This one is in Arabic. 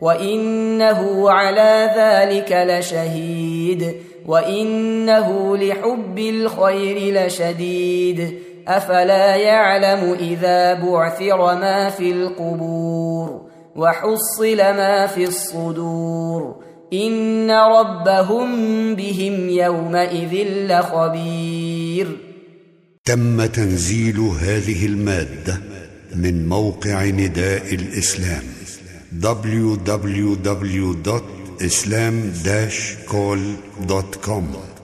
وإنه على ذلك لشهيد وإنه لحب الخير لشديد أفلا يعلم إذا بعثر ما في القبور وحصل ما في الصدور إن ربهم بهم يومئذ لخبير تم تنزيل هذه المادة من موقع نداء الإسلام. www.islam-call.com